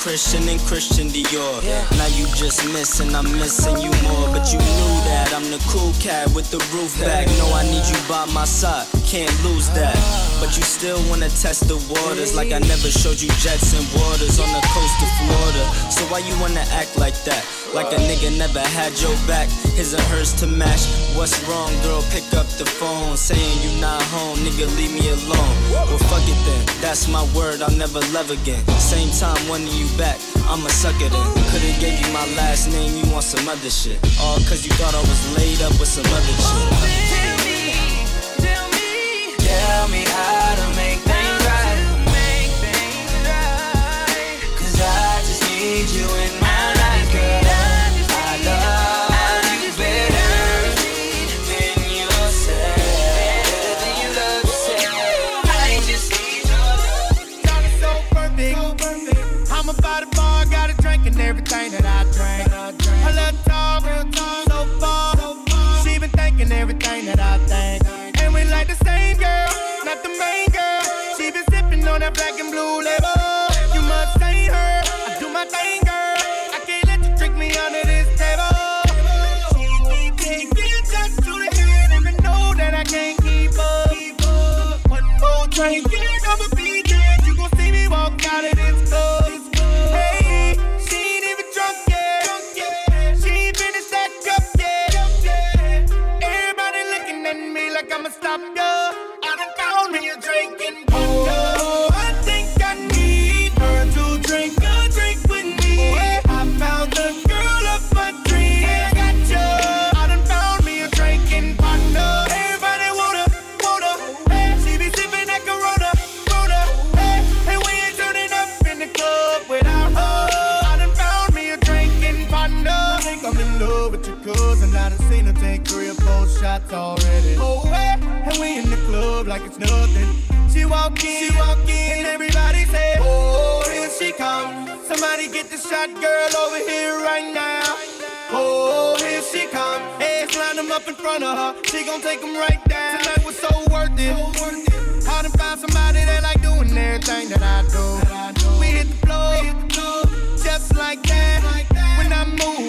Christian and Christian Dior. Now you just missing, I'm missing you more. But you knew that I'm the cool cat with the roof back. No, I need you by my side, can't lose that. But you still wanna test the waters like I never showed you jets and waters on the coast of Florida. So why you wanna act like that? Like a nigga never had your back, his and hers to match. What's wrong, girl? Pick up the phone, saying you not home, nigga, leave me alone. Well, fuck it then, that's my word, I'll never love again. Same time, wanting you back, I'ma suck it in. Could've gave you my last name, you want some other shit. All cause you thought I was laid up with some other shit. Oh, tell me, tell me, tell me how to make things right. Cause I just need you in seen her take three or four shots already. Oh, hey, and we in the club like it's nothing. She walk in, she walk in, and everybody say, Oh, oh here she comes. Somebody get the shot girl over here right now. Oh, here she comes. Heads line them up in front of her. She gon' take them right down. Tonight was so worth it. I done found somebody that like doing everything that I do. We hit the floor, just like that. When I move.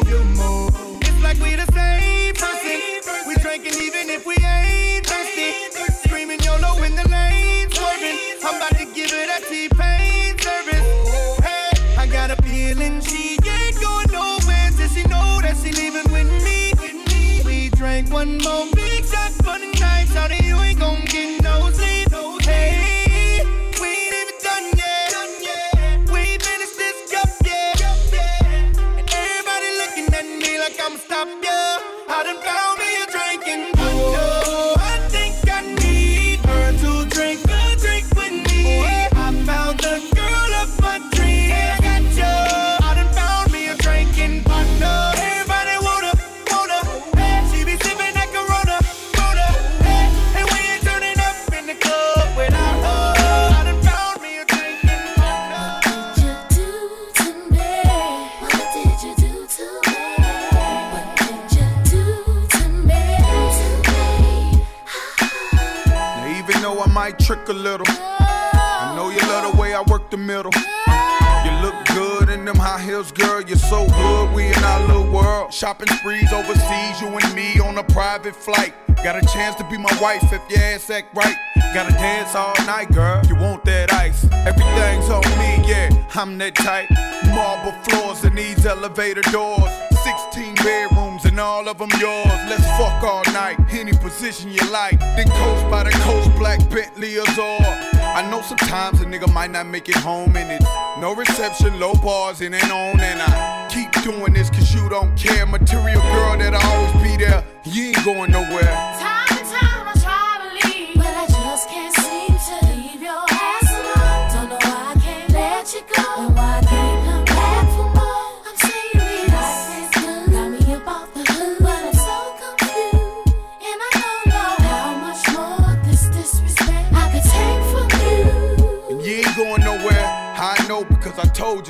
Private flight. Got a chance to be my wife if your ass act right. Gotta dance all night, girl. You want that ice? Everything's on me, yeah. I'm that type. Marble floors and these elevator doors. 16 bedrooms and all of them yours. Let's fuck all night, any position you like. Then coast by the coast, black Bentley Azure. I know sometimes a nigga might not make it home and it's no reception, low bars, it ain't on. And I keep doing this cause you don't care. Material girl that'll always be there, you ain't going nowhere.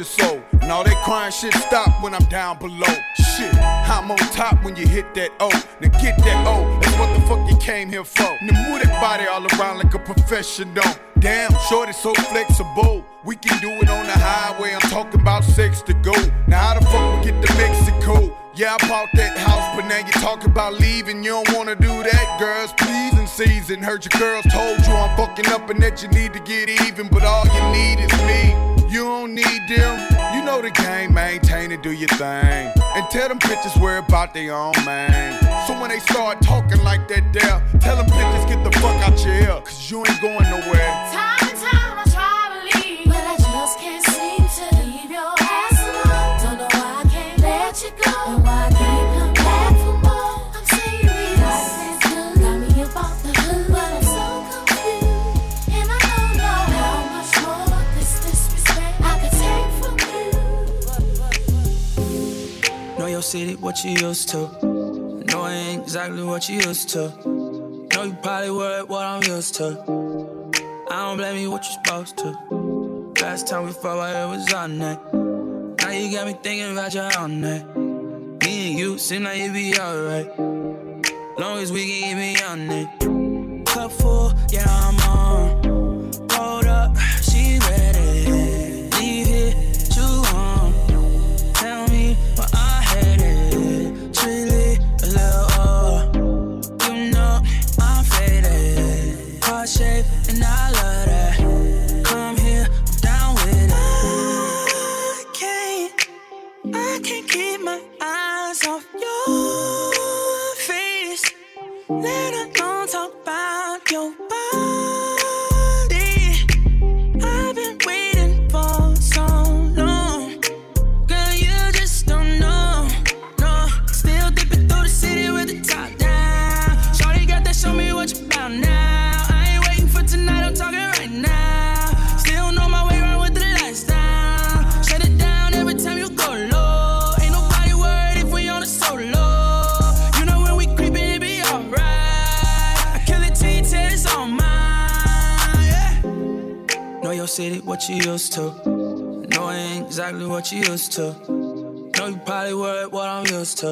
I told you so. And all that crying shit stop when I'm down below. Shit, I'm on top when you hit that O. Now get that O, that's what the fuck you came here for. Now move that body all around like a professional. Damn, shorty so flexible. We can do it on the highway. I'm talking about sex to go. Now how the fuck we get to Mexico? Yeah, I bought that house, but now you talk about leaving. You don't wanna do that, girls. Please Pleasing season. Heard your girls told you I'm fucking up and that you need to get even, but all you need is me. The game, maintain it, do your thing. And tell them bitches worry about their own man. So when they start talking like that there, tell them bitches get the fuck out your ear, cause you ain't going nowhere. Time and time city, what you used to. Know I ain't exactly what you used to. Know you probably worried what I'm used to. I don't blame you, what you're supposed to. Last time we fought, it was on that. Now you got me thinking about your own that. Me and you seem like you be alright. Long as we can me on it. Cup full, yeah, I'm on. Used to. Know you probably worried what I'm used to.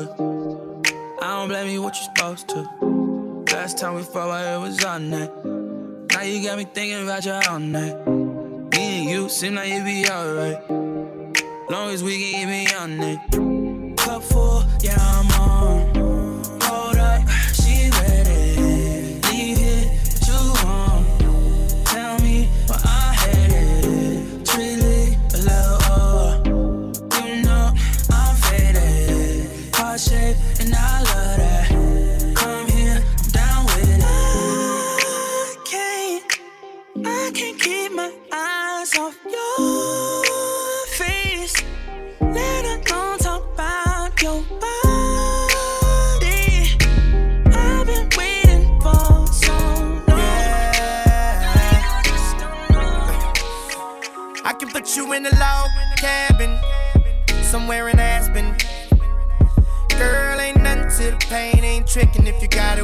I don't blame you, what you're supposed to. Last time we fought, it was on that. Now you got me thinking about your own night. Me and you seem like you be alright. Long as we can me on it. Cup full, yeah, I'm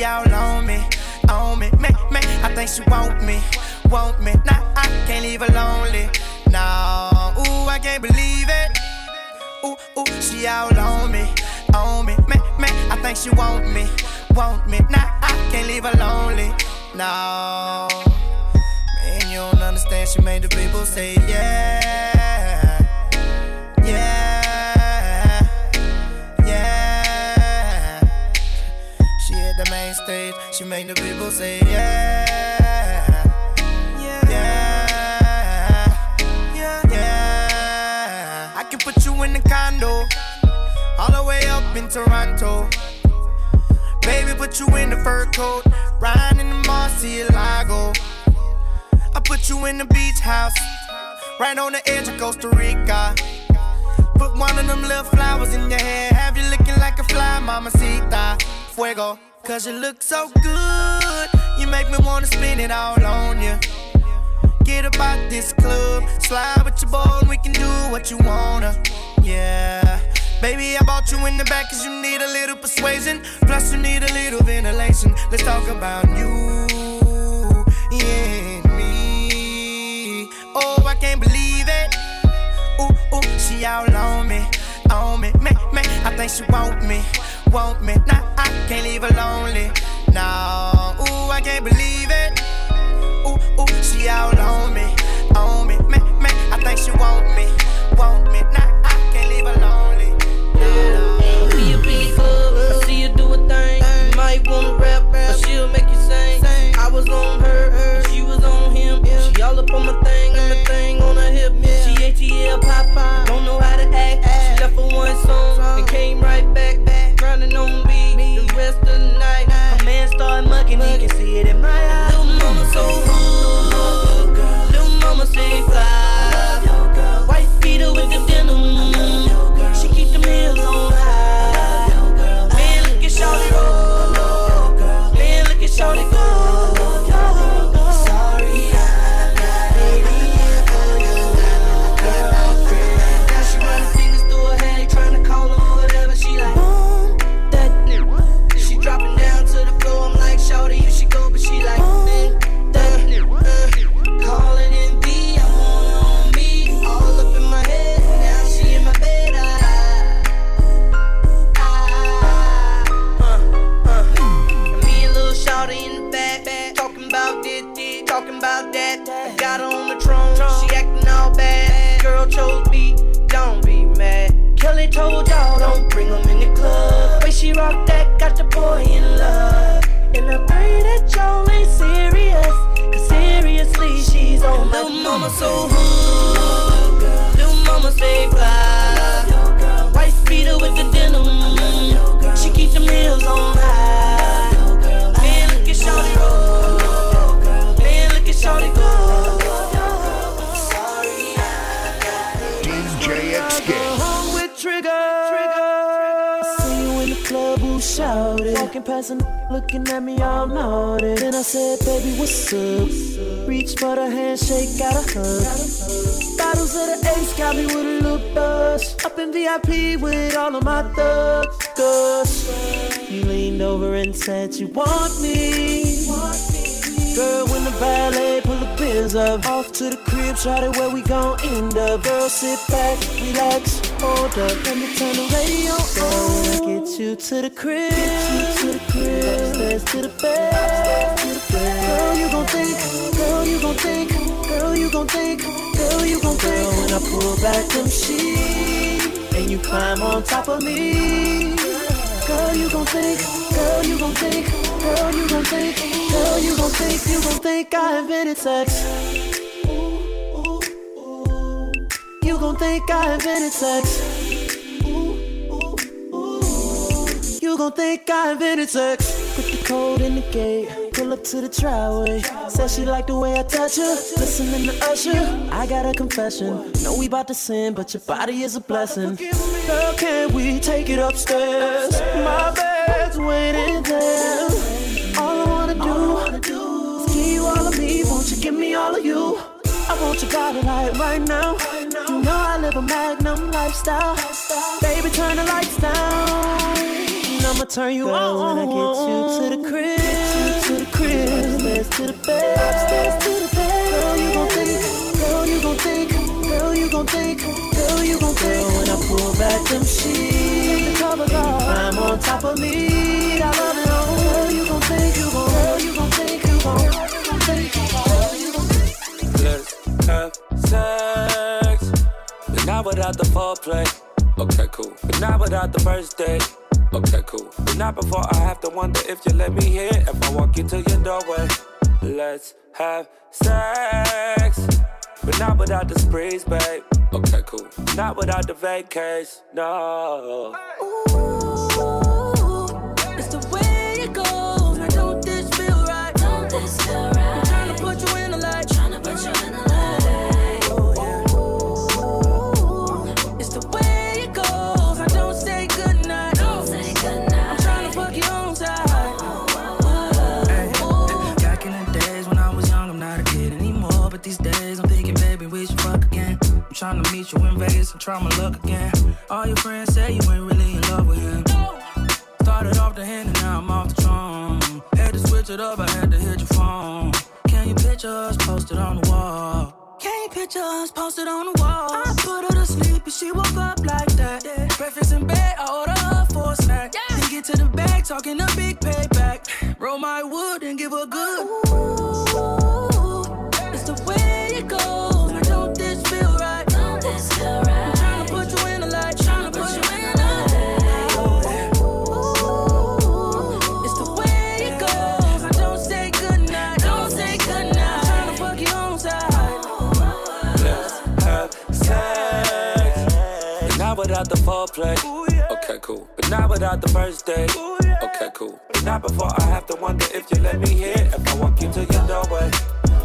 she all on me, on me, me, me. I think she want me, want me. Nah, I can't leave her lonely. Nah, ooh, I can't believe it. Ooh, ooh, she all on me, on me, me, me. I think she want me, want me. Nah, I can't leave her lonely. No. Man, you don't understand. She made the people say yeah. Yeah. She made the people say yeah. Yeah. Yeah. Yeah. I can put you in the condo. All the way up in Toronto. Baby, put you in the fur coat. Riding in the Murcielago. I put you in the beach house. Right on the edge of Costa Rica. Put one of them little flowers in your hair. Have you looking like a fly, mamacita. Fuego. Cause you look so good. You make me wanna spin it all on you. Get about this club. Slide with your boy and we can do what you wanna. Yeah. Baby, I bought you in the back cause you need a little persuasion. Plus, you need a little ventilation. Let's talk about you. Yeah, and me. Oh, I can't believe it. Ooh, ooh, she all on me, on me, me, me. I think she want me, want me. Nah, I can't leave her eyes. Little mama so hood, little mama say fly. Handshake, got a hug. Bottles of the ace got me with a little buzz. Up in VIP with all of my thugs. Cause you leaned over and said you want me. Girl, when the valet pull the biz up, off to the crib, try to where we gon' end up. Girl, sit back, relax, hold up, let me turn the radio on. I get you to the crib, get you to the crib, upstairs to the bed, to the bed. Girl, you gon' think, girl, you gon' think, girl, you gon' think, girl, you gon' think. Girl, when I pull back them sheets and you climb on top of me. Girl, you gon' think, girl, you gon' think, girl, you gon' think, girl, you gon' think, you gon' think I invented sex. You gon' think I invented sex. You gon' think I invented sex. Put the code in the gate, pull up to the driveway. Said she like the way I touch her. Listening to Usher, I got a confession. Know we bout to sin, but your body is a blessing. Girl, can we take it upstairs? My bed's waiting there. All I wanna do is give you all of me. Won't you give me all of you? I want your body like right now. You know I live a magnum lifestyle. Baby, turn the lights down. And I'ma turn you on when I get you to the crib. Girl, you gon' think. Girl, you gon' think. Girl, you gon' think. Girl, you gon' think. When I pull back them sheets, on top of me. I love it all. Girl, you gon' think you gon', girl, think gon', you gon' think you gon' think. Let's have sex. But not without the foreplay. Okay, cool. But not without the first date. Okay, cool. But not before I have to wonder if you let me in. If I walk into your doorway. Let's have sex. But not without the sprees, babe. Okay, cool. Not without the vacays, no. It's meet you in Vegas and try my luck again. All your friends say you ain't really in love with him. Started off the hand and now I'm off the throne. Had to switch it up, I had to hit your phone. Can you picture us posted on the wall? Can you picture us posted on the wall? I put her to sleep and she woke up like that. Yeah. Breakfast in bed, I order her for a snack. Then get to the bag, talking a big payback. Roll my wood and give her good. Foreplay. Okay, cool. But not without the first date. Okay, cool. But not before I have to wonder if you let me in. If I walk into your doorway.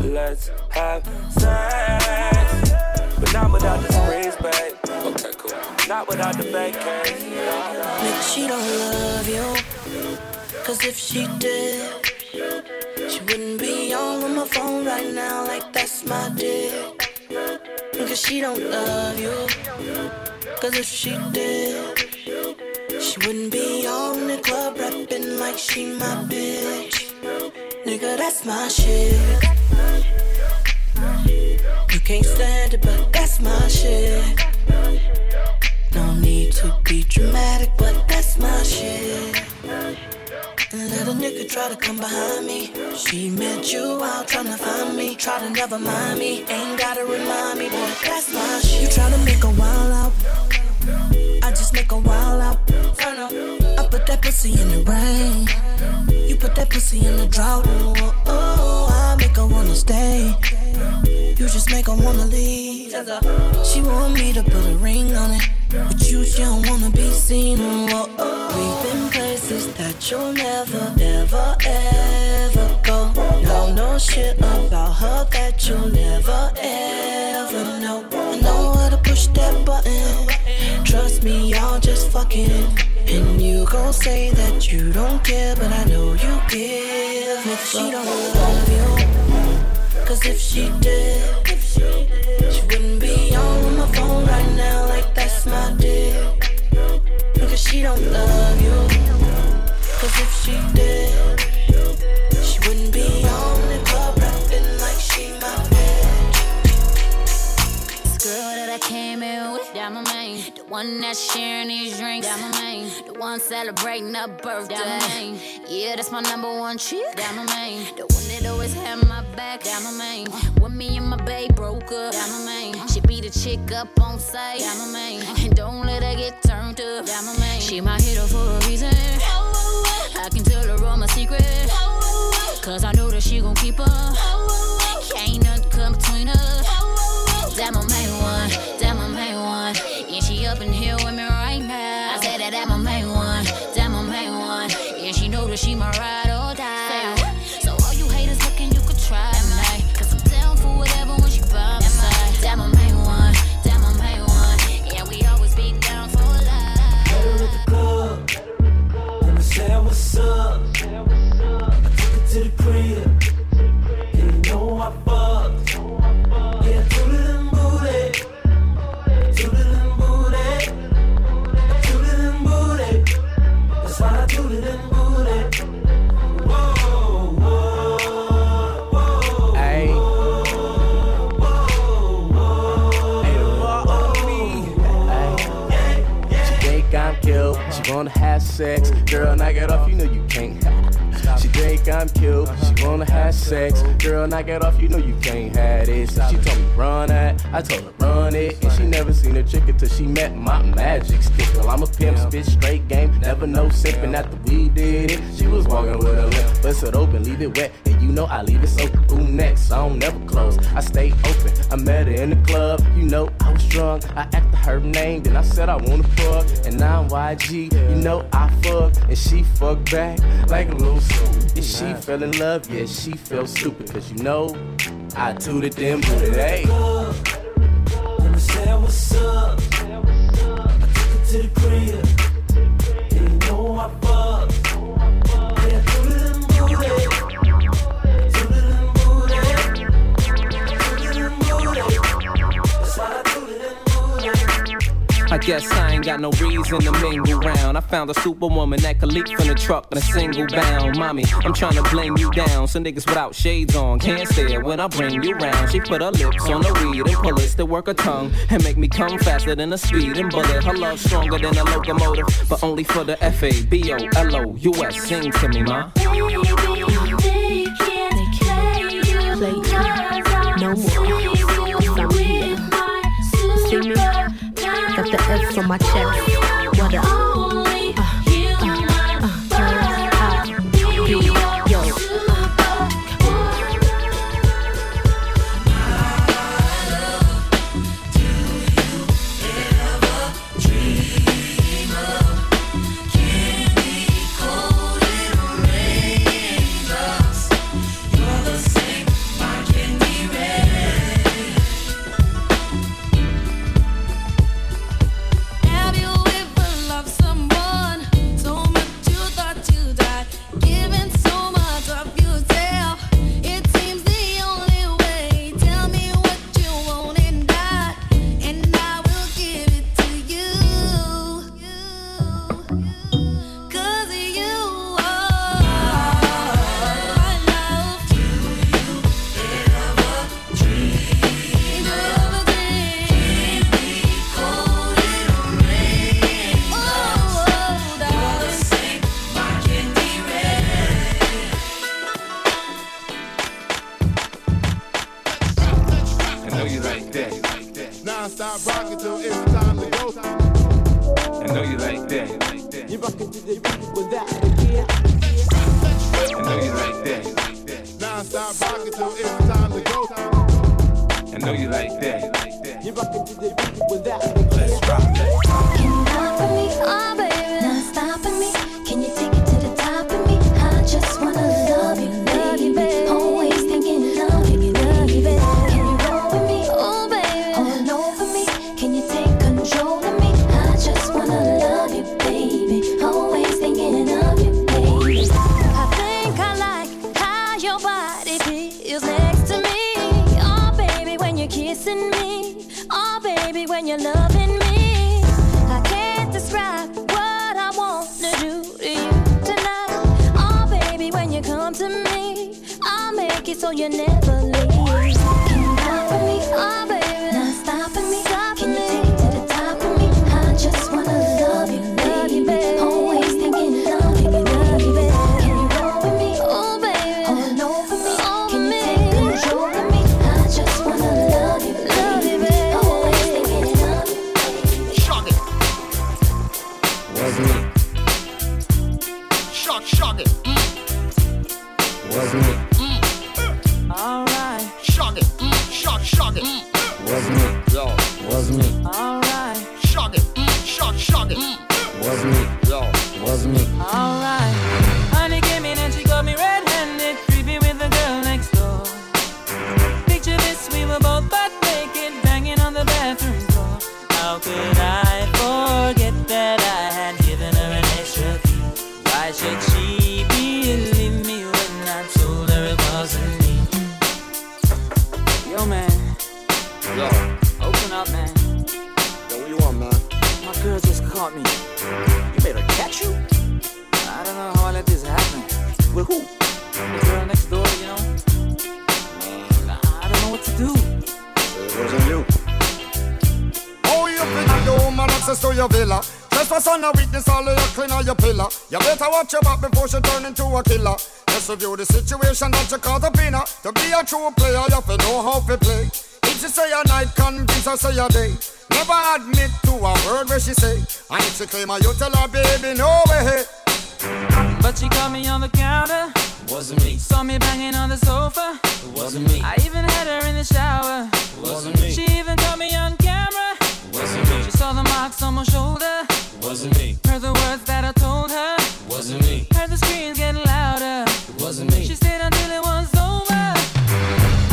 Let's have sex. But not without the sprees, babe. Okay, cool. Not without the vacays. Nigga, she don't love you. Cause if she did, she wouldn't be on my phone right now like that's my dick. Cause she don't love you. Cause if she did, she wouldn't be on the club rapping like she my bitch. Nigga, that's my shit. You can't stand it, but that's my shit. No need to be dramatic, but that's my shit. And let a nigga try to come behind me. She met you out tryna find me. Try to never mind me. Ain't gotta remind me, boy, that's my shit. You try to make a wild out. I just make a. Turn up. I put that pussy in the rain. You put that pussy in the drought. Oh, I make her wanna stay. You just make her wanna leave. She want me to put a ring on it. But you, she don't wanna be seen. Oh, oh. We've been places that you'll never, ever, ever go. Know no shit about her that you'll never, ever know. I know how to push that button. Trust me, y'all just fucking. And you gon' say that you don't care, but I know you give. If she don't love you. Cause if she did, she wouldn't be on my phone right now like that's my dick. Cause she don't love you. Cause if she did, she wouldn't The one that's sharing these drinks, that my main. The one celebrating her birthday, that my main. Yeah, that's my number one chick, that my main. The one that always had my back, that my main. When me and my babe broke up, that my main. She be the chick up on site, that my main. And don't let her get turned up, that my main. She my hero for a reason. I can tell her all my secrets. Cause I know that she gon' keep her. Can't nothing come between us. That my main one, Yeah, she sex. Girl, knock it off, you know you can't have this. She told me run that, I told her run it. And she never seen a trick until she met my magic stick. Well, I'm a pimp, spit straight game, never no sipping after we did it. She was walking with a limp, bust it open, leave it wet. You know I leave it so Who next? I don't never close, I stay open. I met her in the club, you know I was drunk. I asked her name, then I said I wanna fuck. And now I'm YG, you know I fuck. And she fuck back like a little suit. And she fell in love, yeah, she felt stupid. Cause you know, I tooted them booted, hey. Let me say what's up. Guess I ain't got no reason to mingle round. I found a superwoman that could leap from the truck in a single bound. Mommy, I'm trying to blame you down. Some niggas without shades on can't stare when I bring you round. She put her lips on the weed and pullets to work her tongue and make me come faster than a speeding bullet. Her love stronger than a locomotive, but only for the F A B O L O U S. Sing to me, ma. They can't Play no more. The F on my chest. What up? to your villa. Trespass on a witness, all of your cleaner, your pillar. You better watch your back before she turn into a killer. Just review the situation that you caught a in. To be a true player, you have to know how to play. If she say a night, convince her say a day. Never admit to a word where she say. And if she claim her, you tell her, baby, no way. But she caught me on the counter. It wasn't me. Saw me banging on the sofa. It wasn't me. I even had her in the shower. It wasn't me. She even caught me on. Saw the marks on my shoulder. Wasn't me. Heard the words that I told her. Wasn't me. Heard the screams getting louder. Wasn't me. She stayed until it was over.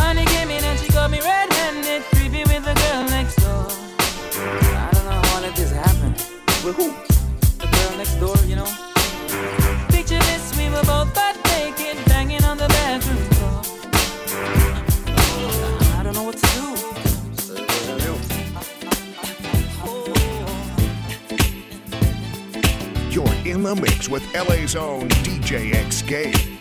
Honey came in and she got me red-handed, creepy with the girl next door. I don't know how let this happen. With who? The girl next door, you know. in the mix with LA's own DJ X Gabe.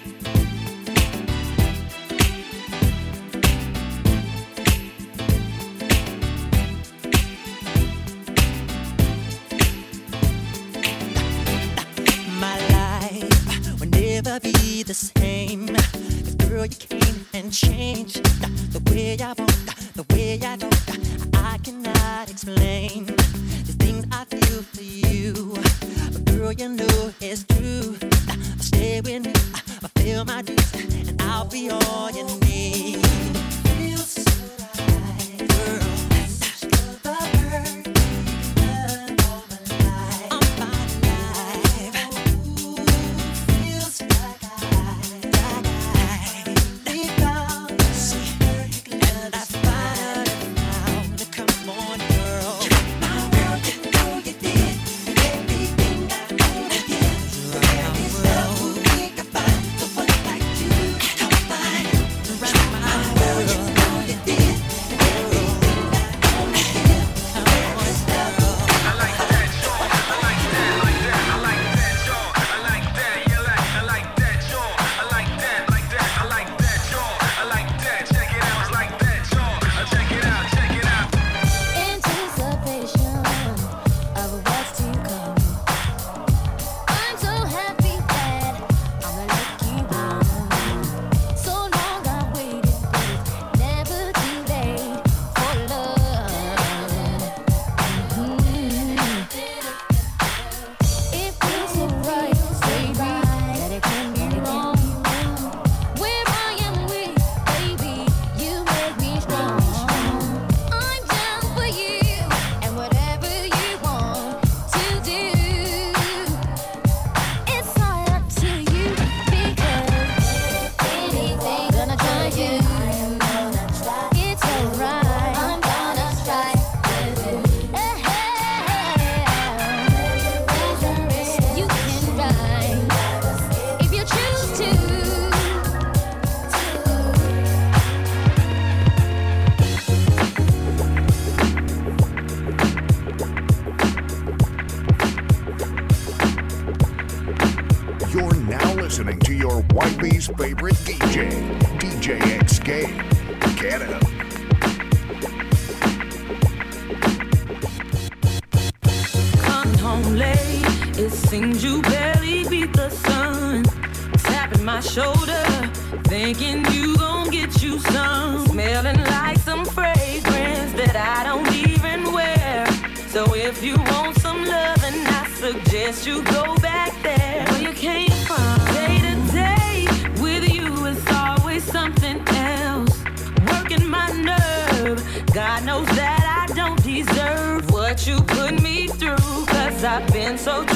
so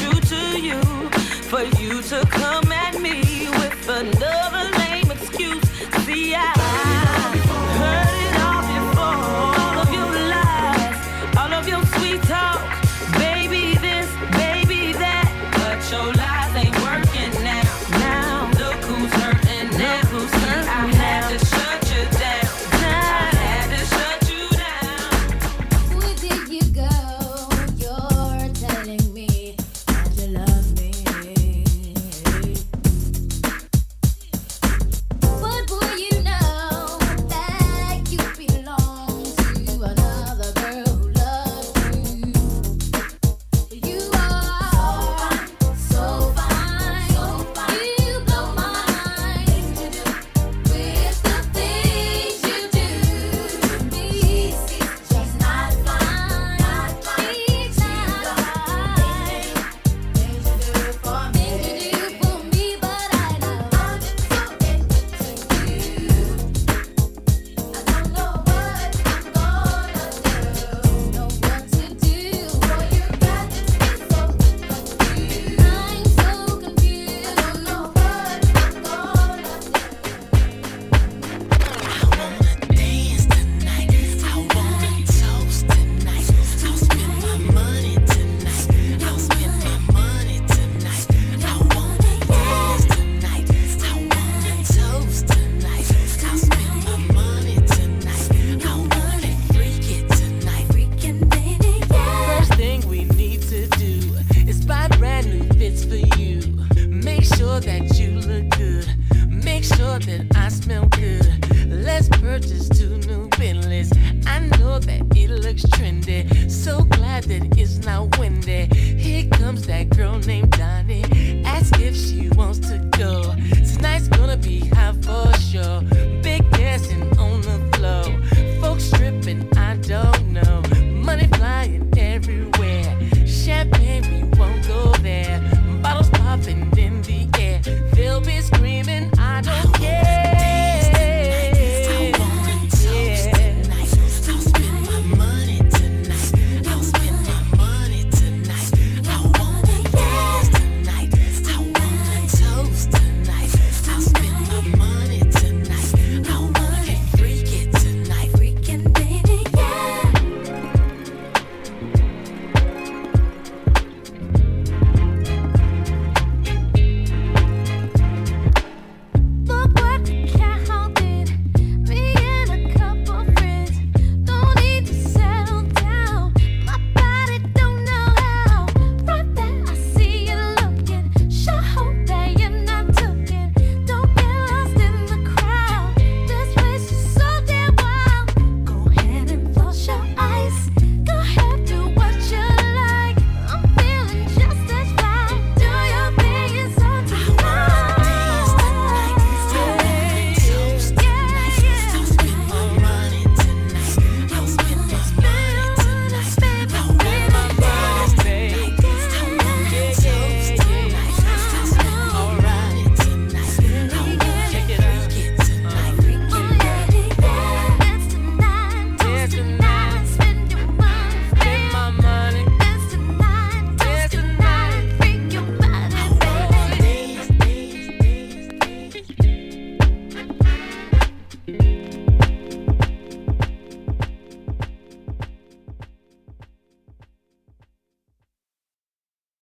looks trendy. So glad that